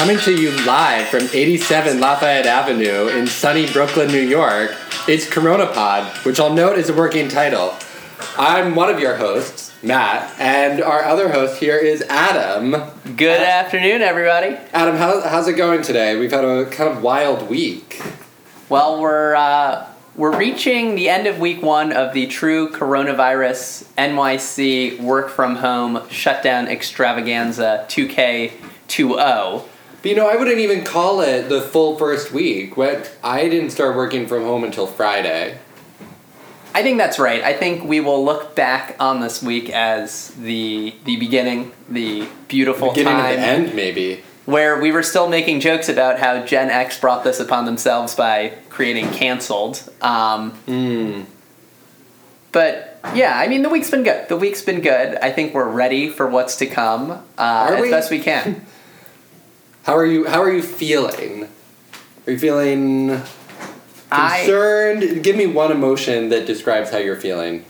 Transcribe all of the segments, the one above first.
coming to you live from 87 Lafayette Avenue in sunny Brooklyn, New York. It's Corona Pod, which I'll note is a working title. I'm one of your hosts, Matt, and our other host here is Adam. Good afternoon, everybody. Adam, how, how's it going today? We've had a kind of wild week. Well, we're uh, we're reaching the end of week one of the true coronavirus NYC work from home shutdown extravaganza 2K20. But you know, I wouldn't even call it the full first week. What I didn't start working from home until Friday. I think that's right. I think we will look back on this week as the the beginning, the beautiful Beginning time of the end, maybe. where we were still making jokes about how Gen X brought this upon themselves by creating canceled. Um, Mm. But yeah, I mean the week's been good. The week's been good. I think we're ready for what's to come uh, as we? best we can. How are you? How are you feeling? Are you feeling I concerned? Give me one emotion that describes how you're feeling.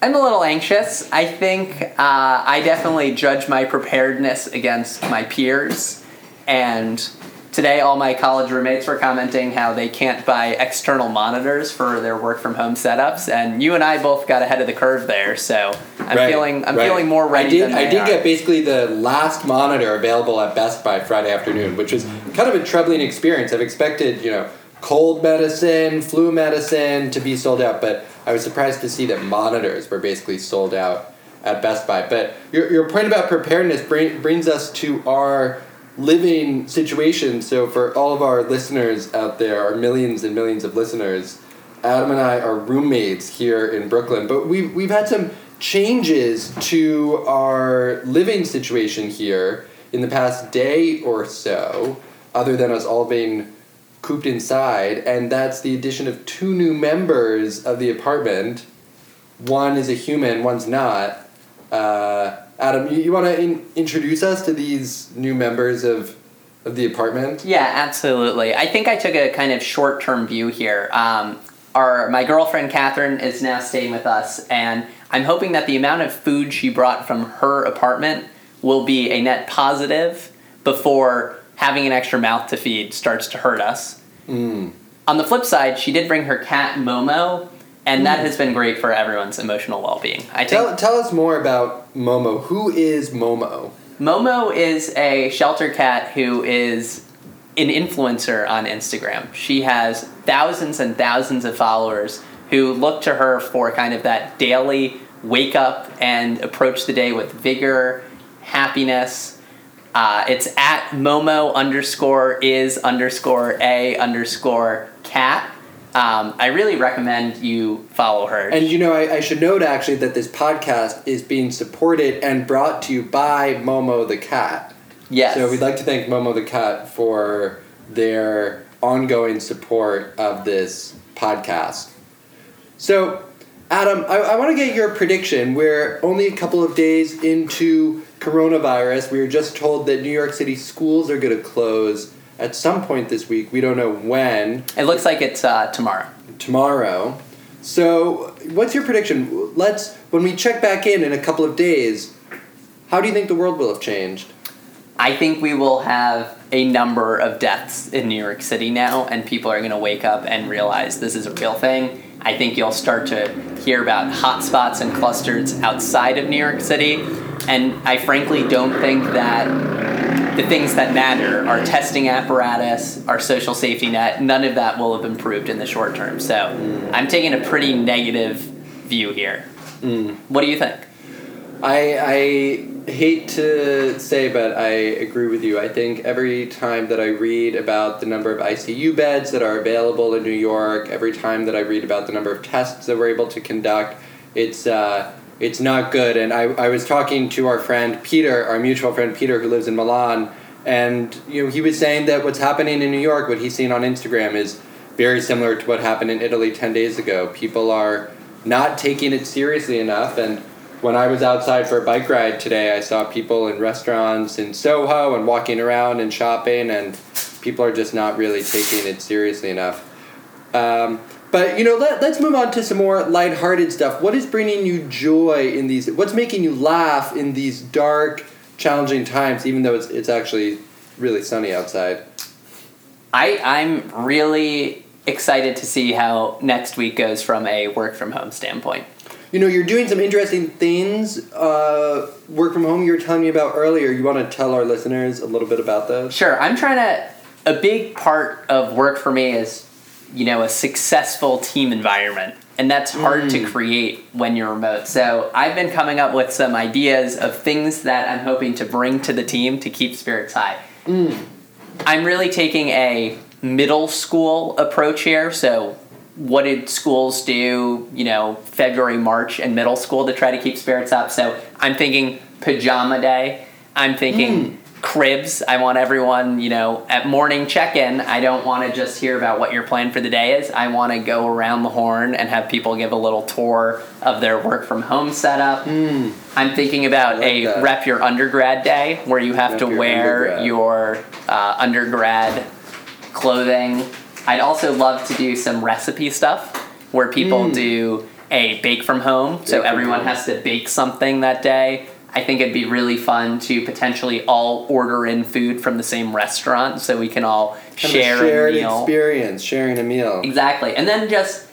I'm a little anxious. I think uh, I definitely judge my preparedness against my peers, and today all my college roommates were commenting how they can't buy external monitors for their work from home setups, and you and I both got ahead of the curve there. So I'm Right, feeling I'm right. feeling more ready I did. I did are. get basically the last monitor available at Best Buy Friday afternoon, which was kind of a troubling experience. I've expected, you know, cold medicine, flu medicine to be sold out, but I was surprised to see that monitors were basically sold out at Best Buy. But your, your point about preparedness bring, brings us to our living situation. So for all of our listeners out there, our millions and millions of listeners, Adam and I are roommates here in Brooklyn, but we've, we've had some changes to our living situation here in the past day or so, other than us all being cooped inside, and that's the addition of two new members of the apartment. One is a human, one's not. Uh, Adam, you, you want to in- introduce us to these new members of, of the apartment? Yeah, absolutely. I think I took a kind of short term view here. Um, our my girlfriend Catherine is now staying with us, and I'm hoping that the amount of food she brought from her apartment will be a net positive before having an extra mouth to feed starts to hurt us. Mm. On the flip side, she did bring her cat Momo, and that has been great for everyone's emotional well being. I think Tell, tell us more about Momo. Who is Momo? Momo is a shelter cat who is an influencer on Instagram. She has thousands and thousands of followers who look to her for kind of that daily wake up and approach the day with vigor, happiness. Uh, it's at Momo underscore is underscore a underscore cat. Um, I really recommend you follow her. And you know, I, I should note actually that this podcast is being supported and brought to you by Momo the cat. yes. So we'd like to thank Momo the cat for their ongoing support of this podcast. So, Adam, I, I want to get your prediction. We're only a couple of days into coronavirus. We were just told that New York City schools are going to close at some point this week. We don't know when. it looks like it's uh, tomorrow. tomorrow. So, what's your prediction? Let's when we check back in in a couple of days. How do you think the world will have changed? I think we will have a number of deaths in New York City now, and people are going to wake up and realize this is a real thing. I think you'll start to hear about hotspots and clusters outside of New York City, and I frankly don't think that the things that matter, our testing apparatus, our social safety net, none of that will have improved in the short term. So I'm taking a pretty negative view here. What do you think? I I hate to say, but I agree with you. I think every time that I read about the number of ICU beds that are available in New York, every time that I read about the number of tests that we're able to conduct, it's uh, it's not good. And I, I was talking to our friend Peter, our mutual friend Peter, who lives in Milan, and you know he was saying that what's happening in New York, what he's seen on Instagram, is very similar to what happened in Italy ten days ago. People are not taking it seriously enough, and when I was outside for a bike ride today, I saw people in restaurants in Soho and walking around and shopping, and people are just not really taking it seriously enough. Um, but you know, let, let's move on to some more lighthearted stuff. What is bringing you joy in these? What's making you laugh in these dark, challenging times? Even though it's it's actually really sunny outside. I I'm really excited to see how next week goes from a work from home standpoint. You know, you're doing some interesting things. Uh, work from home. You were telling me about earlier. You want to tell our listeners a little bit about those? Sure, I'm trying to. A big part of work for me is, you know, a successful team environment, and that's hard to mm. create when you're remote. So I've been coming up with some ideas of things that I'm hoping to bring to the team to keep spirits high. Mm. I'm really taking a middle school approach here. So, what did schools do, you know, February, March, and middle school to try to keep spirits up? So, I'm thinking pajama day. I'm thinking mm. Cribs. I want everyone, you know, at morning check in, I don't want to just hear about what your plan for the day is. I want to go around the horn and have people give a little tour of their work from home setup. I'm thinking about like a that. rep your undergrad day where you have Rep to your wear undergrad. your uh, undergrad clothing. I'd also love to do some recipe stuff where people do a bake from home. so Mm. everyone home. has to bake something that day. I think it'd be really fun to potentially all order in food from the same restaurant so we can all Kind of a share shared a meal. experience, sharing a meal. Exactly. And then just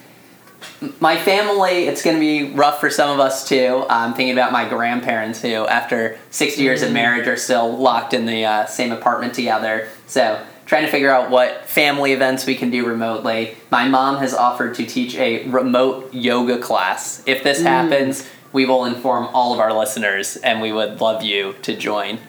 my family, it's going to be rough for some of us too. I'm thinking about my grandparents who, after 60 years of marriage, are still locked in the uh, same apartment together. So, trying to figure out what family events we can do remotely. My mom has offered to teach a remote yoga class. If this happens, we will inform all of our listeners and we would love you to join.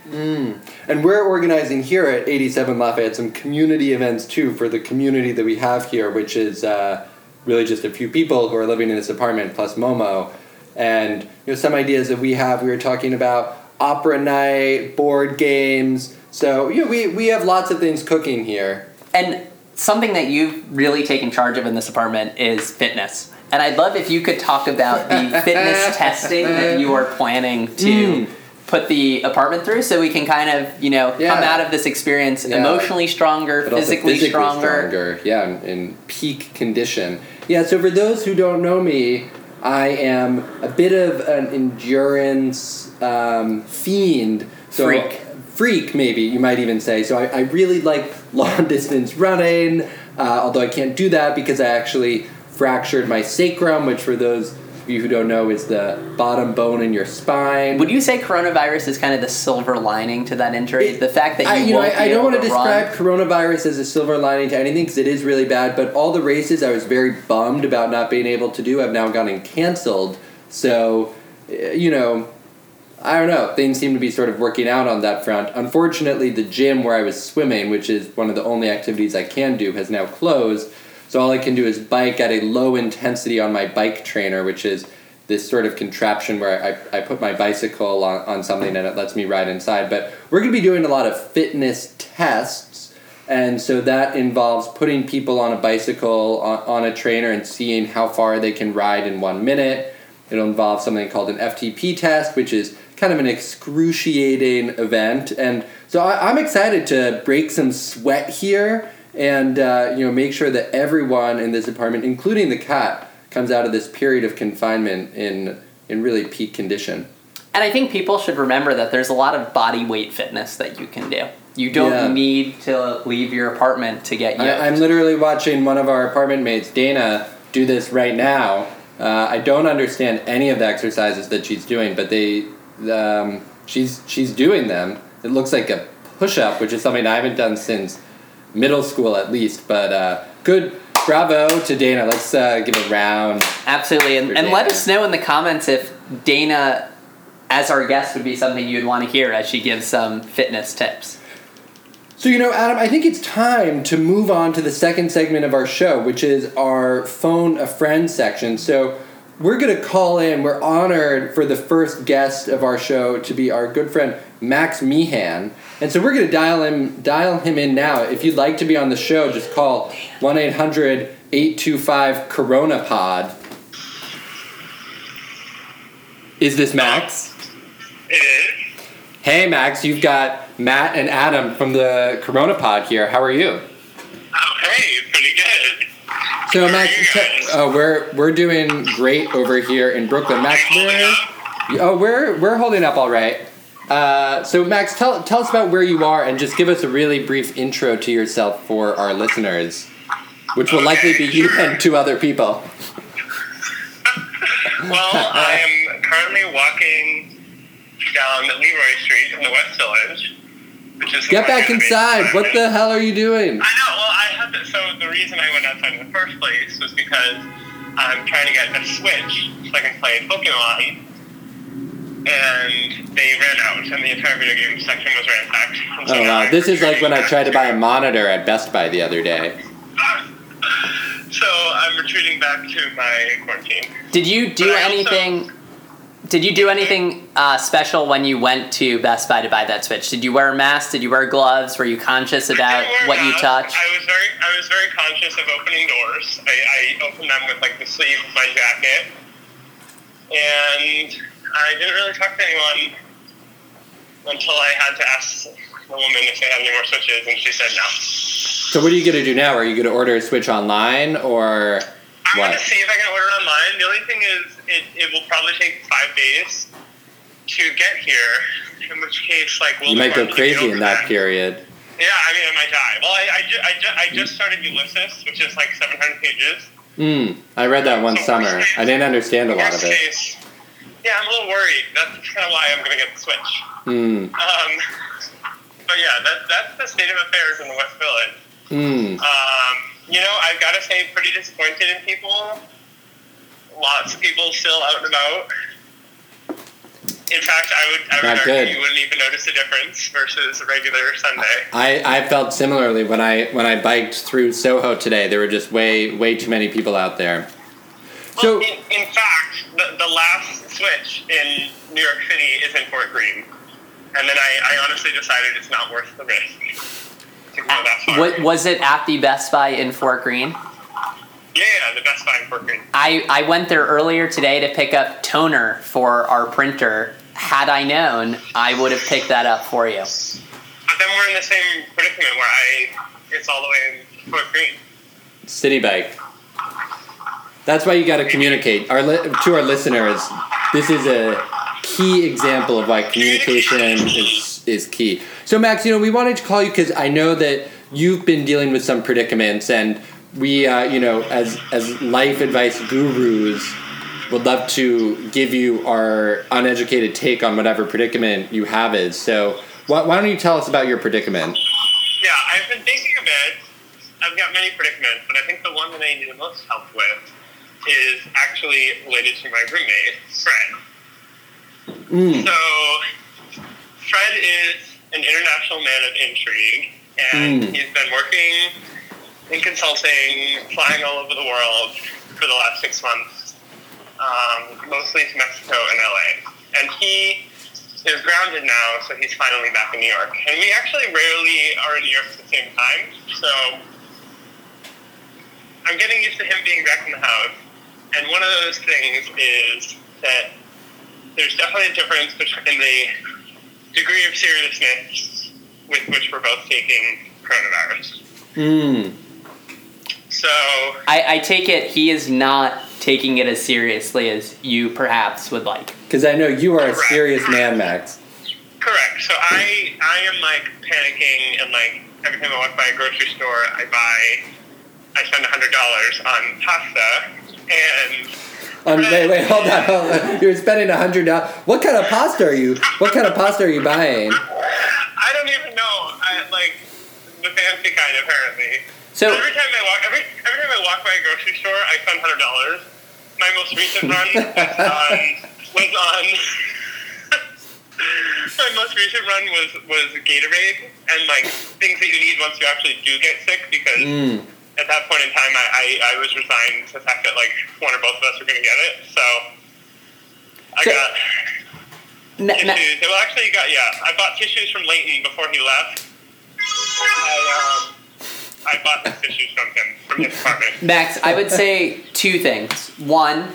And we're organizing here at 87 Lafayette some community events too for the community that we have here, which is uh, really just a few people who are living in this apartment plus Momo. And you know, some ideas that we have, we were talking about opera night, board games. So you know, we, we have lots of things cooking here. And something that you've really taken charge of in this apartment is fitness. And I'd love if you could talk about the fitness testing that you are planning to Mm. put the apartment through so we can kind of, you know, Yeah. come out of this experience Yeah. emotionally stronger, physically, physically stronger. stronger. Yeah, in, in peak condition. Yeah. So for those who don't know me, I am a bit of an endurance um, fiend. So Freak. Freak, maybe you might even say. So I, I really like long distance running. Uh, although I can't do that because I actually fractured my sacrum, which for those of you who don't know is the bottom bone in your spine. Would you say coronavirus is kind of the silver lining to that injury? It- the fact that you, I, you know, I, I don't want to run? describe coronavirus as a silver lining to anything because it is really bad. But all the races I was very bummed about not being able to do have now gotten canceled. So, eh, you know, I don't know. Things seem to be sort of working out on that front. Unfortunately, the gym where I was swimming, which is one of the only activities I can do, has now closed. So all I can do is bike at a low intensity on my bike trainer, which is this sort of contraption where I, I put my bicycle on, on something and it lets me ride inside. But we're going to be doing a lot of fitness tests. And so that involves putting people on a bicycle on, on a trainer and seeing how far they can ride in one minute. It'll involve something called an FTP test, which is kind of an excruciating event. And so I, I'm excited to break some sweat here and uh, you know make sure that everyone in this apartment, including the cat, comes out of this period of confinement in in really peak condition. And I think people should remember that there's a lot of body weight fitness that you can do. You don't Yeah. need to leave your apartment to get yoked. I, I'm literally watching one of our apartment mates, Dana, do this right now. Uh, I don't understand any of the exercises that she's doing, but they, um, she's she's doing them. It looks like a push-up, which is something I haven't done since middle school at least. But uh, good, bravo to Dana. Let's uh, give a round. Absolutely, and, and let us know in the comments if Dana, as our guest, would be something you'd want to hear as she gives some fitness tips. So, you know, Adam, I think it's time to move on to the second segment of our show, which is our phone a friend section. So, we're going to call in, we're honored for the first guest of our show to be our good friend Max Meehan. And so, we're going to dial him, dial him in now. If you'd like to be on the show, just call 1 800 825 CoronaPod. Is this Max? Hey, Max, you've got Matt and Adam from the Corona Pod here. How are you? Oh, hey, pretty good. So, Max, uh, we're we're doing great over here in Brooklyn. Max, oh we're we're holding up all right. Uh, so Max, tell tell us about where you are, and just give us a really brief intro to yourself for our listeners, which will likely be you and two other people. Well, I am currently walking down Leroy Street in the West Village, Get back inside. What the hell are you doing? I know. Well, I had to. So the reason I went outside in the first place was because I'm trying to get a Switch so I can play Pokemon, and they ran out, and the entire video game section was ransacked. So Oh wow, this is like when I tried to buy a monitor at Best Buy the other day. So I'm retreating back to my quarantine. Did you do But anything? Did you do anything uh, special when you went to Best Buy to buy that Switch? Did you wear a mask? Did you wear gloves? Were you conscious about didn't what you mask. touched? I was very, I was very conscious of opening doors. I, I opened them with like the sleeve of my jacket, and I didn't really talk to anyone until I had to ask the woman if they had any more switches, and she said no. So what are you gonna do now? Are you gonna order a Switch online or I'm what? gonna see if I can order online. The only thing is, it, it will probably take five days to get here. In which case, like, we'll You might go crazy in that period. Yeah, I mean, I might die. Well, I, I, ju- I, ju- I just started Ulysses, which is like 700 pages. Hmm. I read that one So summer. case- I didn't understand a lot of it. case, yeah, I'm a little worried. That's kind of why I'm gonna get the Switch. Hmm. Um, but yeah, that, that's the state of affairs in the West Village. Hmm. Um, you know, I've got to say, pretty disappointed in people. Lots of people still out and about. In fact, I would, I would Not argue good. you wouldn't even notice a difference versus a regular Sunday. I, I felt similarly when I when I biked through Soho today. There were just way way too many people out there. So well, in, in fact, the, the last switch in New York City is in Fort Greene. And then I, I honestly decided it's not worth the risk to go that far. What, was it at the Best Buy in Fort Greene? Yeah, yeah, the Best Buy in Fort Greene. I, I went there earlier today to pick up toner for our printer. Had I known, I would have picked that up for you. But then we're in the same predicament where I it's all the way in Fort Greene. city bike. That's why you got to communicate. Our li- to our listeners, this is a key example of why communication is is key. So Max, you know, we wanted to call you because I know that you've been dealing with some predicaments, and we, uh, you know, as as life advice gurus, would love to give you our uneducated take on whatever predicament you have is. So why, why don't you tell us about your predicament? Yeah, I've been thinking a bit. I've got many predicaments, but I think the one that I need the most help with is actually related to my roommate, Fred. Mm. So, Fred is an international man of intrigue, and Mm. he's been working in consulting, flying all over the world for the last six months, um, mostly to Mexico and LA. And he is grounded now, so he's finally back in New York. And we actually rarely are in New York at the same time, so I'm getting used to him being back in the house. And one of those things is that there's definitely a difference between the degree of seriousness with which we're both taking coronavirus. Mm. So, I, I take it he is not taking it as seriously as you perhaps would like. Because I know you are a serious man, Max. correct. So I I am like panicking and like every time I walk by a grocery store, I buy, I spend hundred dollars on pasta and Um, wait, wait, hold on, hold on. You're spending a hundred dollars. What kind of pasta are you? What kind of pasta are you buying? I don't even know. I like the fancy kind apparently. So every time I walk, every every time I walk by a grocery store, I spend hundred dollars. My most recent run was on was on. my most recent run was was Gatorade and like things that you need once you actually do get sick because Mm. At that point in time I, I, I was resigned to the fact that like one or both of us were going to get it. So I So- got tissues. Well, actually, got yeah. I bought tissues from Leighton before he left. I um, I bought the tissues from him from his apartment. Max, I would say two things. One,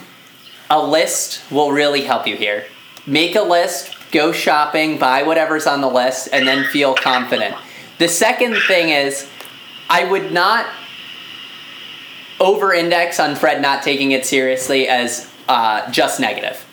a list will really help you here. Make a list, go shopping, buy whatever's on the list, and then feel confident. The second thing is, I would not over index on Fred not taking it seriously as uh, just negative.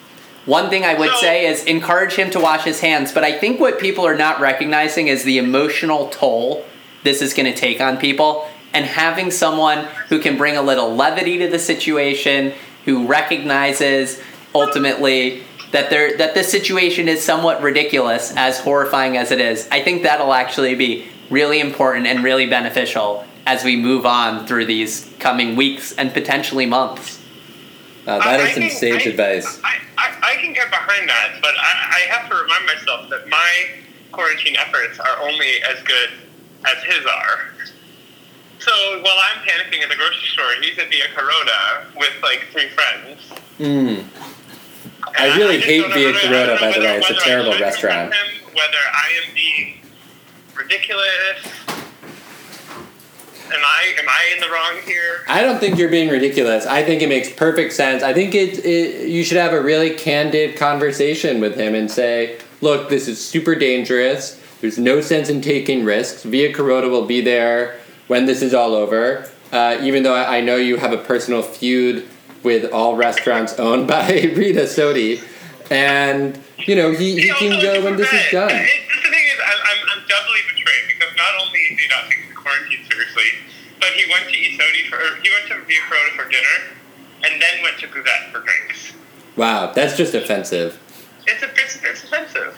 One thing I would So- say is encourage him to wash his hands, but I think what people are not recognizing is the emotional toll this is going to take on people. And having someone who can bring a little levity to the situation, who recognizes ultimately that there that this situation is somewhat ridiculous, as horrifying as it is, I think that'll actually be really important and really beneficial as we move on through these coming weeks and potentially months. Uh, that I- is I some can- sage I- advice. I, I, I can get behind that, but I, I have to remind myself that my quarantine efforts are only as good as his are. So while I'm panicking at the grocery store, he's at Via Carota with like three friends. Mm. I really hate Via Carota, by the way. It's a I terrible restaurant. Him, whether I am being ridiculous. Am I am I in the wrong here? I don't think you're being ridiculous. I think it makes perfect sense. I think it, it you should have a really candid conversation with him and say, "Look, this is super dangerous. There's no sense in taking risks. Via Carota will be there when this is all over. Uh, even though I, I know you have a personal feud with all restaurants owned by Rita Sodi, and you know he, he can go when this is done." It, the thing is, I'm, I'm, I'm doubly betrayed because not only did he not the seriously, but he went to I Sodi for he went to Via Carota for dinner, and then went to Buvette for drinks. Wow, that's just offensive. It's a it's, it's offensive.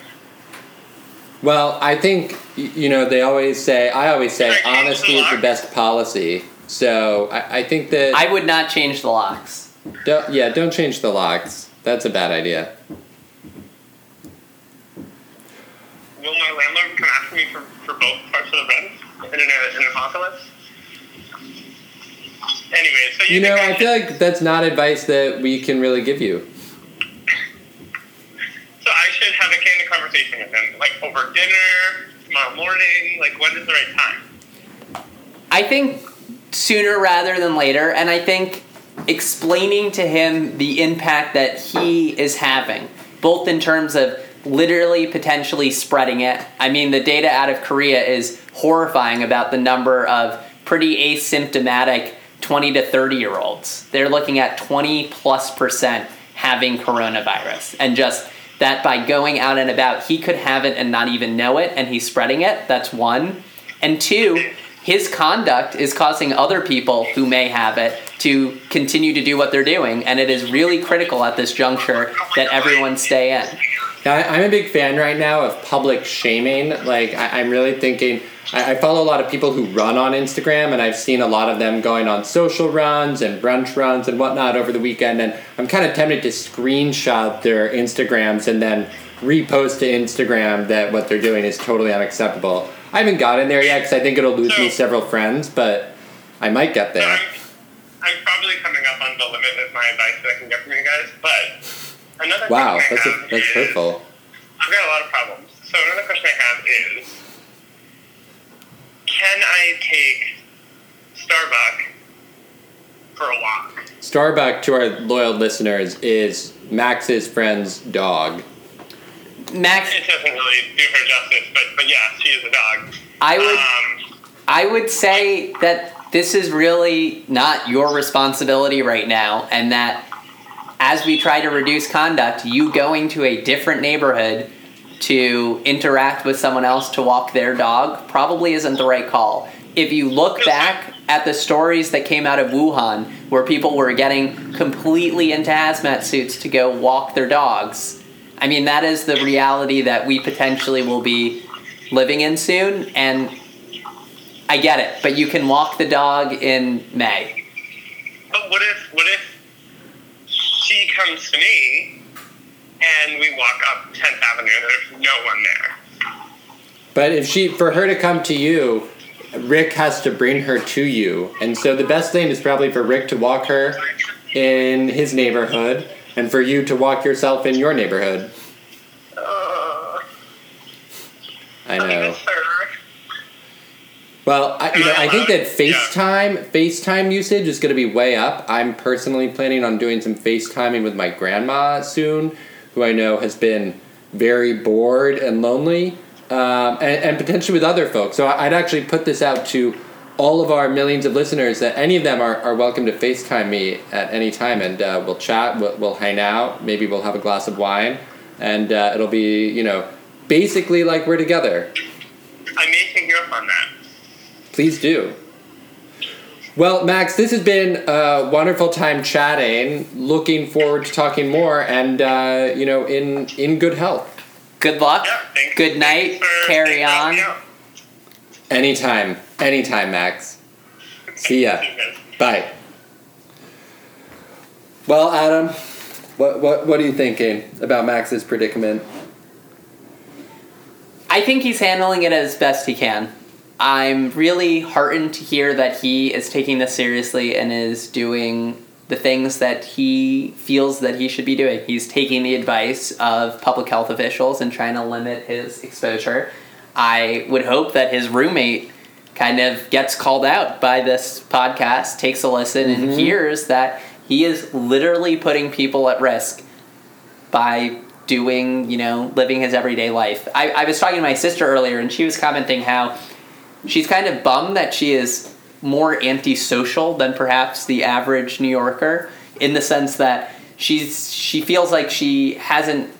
Well, I think you know they always say. I always say I honesty the is the best policy. So I, I think that I would not change the locks. don't, yeah, don't change the locks. That's a bad idea. Will my landlord come after me for, for both parts of the rent in an, an apocalypse? Anyway, so you, You know, think I feel like that's not advice that we can really give you. so I should have a candid conversation with him, like over dinner tomorrow morning. Like, when is the right time? I think sooner rather than later, and I think explaining to him the impact that he is having, both in terms of literally potentially spreading it. I mean, the data out of Korea is horrifying about the number of pretty asymptomatic 20 to 30 year olds. They're looking at 20 plus percent having coronavirus, and just that by going out and about, he could have it and not even know it, and he's spreading it. That's one. And two, his conduct is causing other people who may have it to continue to do what they're doing, and it is really critical at this juncture that everyone stay in. Now, I'm a big fan right now of public shaming. Like, I'm really thinking. I, I follow a lot of people who run on Instagram, and I've seen a lot of them going on social runs and brunch runs and whatnot over the weekend. And I'm kind of tempted to screenshot their Instagrams and then repost to Instagram that what they're doing is totally unacceptable. I haven't gotten there yet because I think it'll lose me several friends, but I might get there. I'm, I'm probably coming up on the limit of my advice that I can get from you guys, but another Wow, question that's a, that's is, hurtful. I've got a lot of problems. So another question I have is, can I take Starbuck for a walk? Starbuck, to our loyal listeners, is Max's friend's dog. Max, It doesn't really do her justice, but but yeah, she is a dog. I would Um, I would say that this is really not your responsibility right now, and that as we try to reduce conduct, you going to a different neighborhood to interact with someone else to walk their dog probably isn't the right call. If you look back at the stories that came out of Wuhan, where people were getting completely into hazmat suits to go walk their dogs, I mean, that is the reality that we potentially will be living in soon, and I get it, but you can walk the dog in May. but what if what if she comes to me and we walk up 10th Avenue there's no one there? But if she, for her to come to you, Rick has to bring her to you, and so the best thing is probably for Rick to walk her in his neighborhood, and for you to walk yourself in your neighborhood. Uh, I know. Well, I, you know, I think that. FaceTime FaceTime usage is going to be way up. I'm personally planning on doing some FaceTiming with my grandma soon, who I know has been very bored and lonely, um, and, and potentially with other folks. So I'd actually put this out to all of our millions of listeners that any of them are, are welcome to FaceTime me at any time and uh, we'll chat, we'll, we'll hang out, maybe we'll have a glass of wine, and uh, it'll be, you know, basically like we're together. I may take you up on that. Please do. Well, Max, this has been a wonderful time chatting. Looking forward to talking more, and uh, you know, in in good health. Good luck. Yeah. Good night. Carry on. helping. Anytime, anytime, Max. See ya. Bye. Well, Adam, what what what are you thinking about Max's predicament? I think he's handling it as best he can. I'm really heartened to hear that he is taking this seriously and is doing the things that he feels that he should be doing. He's taking the advice of public health officials and trying to limit his exposure. I would hope that his roommate kind of gets called out by this podcast, takes a listen, and mm-hmm. hears that he is literally putting people at risk by doing, you know, living his everyday life. I, I was talking to my sister earlier and she was commenting how she's kind of bummed that she is more antisocial than perhaps the average New Yorker in the sense that she's she feels like she hasn't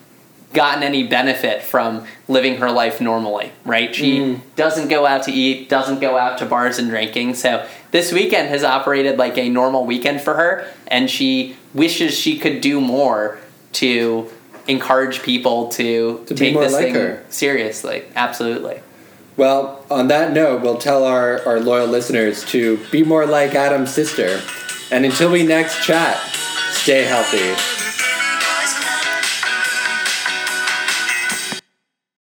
gotten any benefit from living her life normally, right? She mm. doesn't go out to eat, doesn't go out to bars and drinking. So this weekend has operated like a normal weekend for her and she wishes she could do more to encourage people to, To take this like thing her. seriously. Absolutely. Well, on that note, we'll tell our, our loyal listeners to be more like Adam's sister. And until we next chat, stay healthy.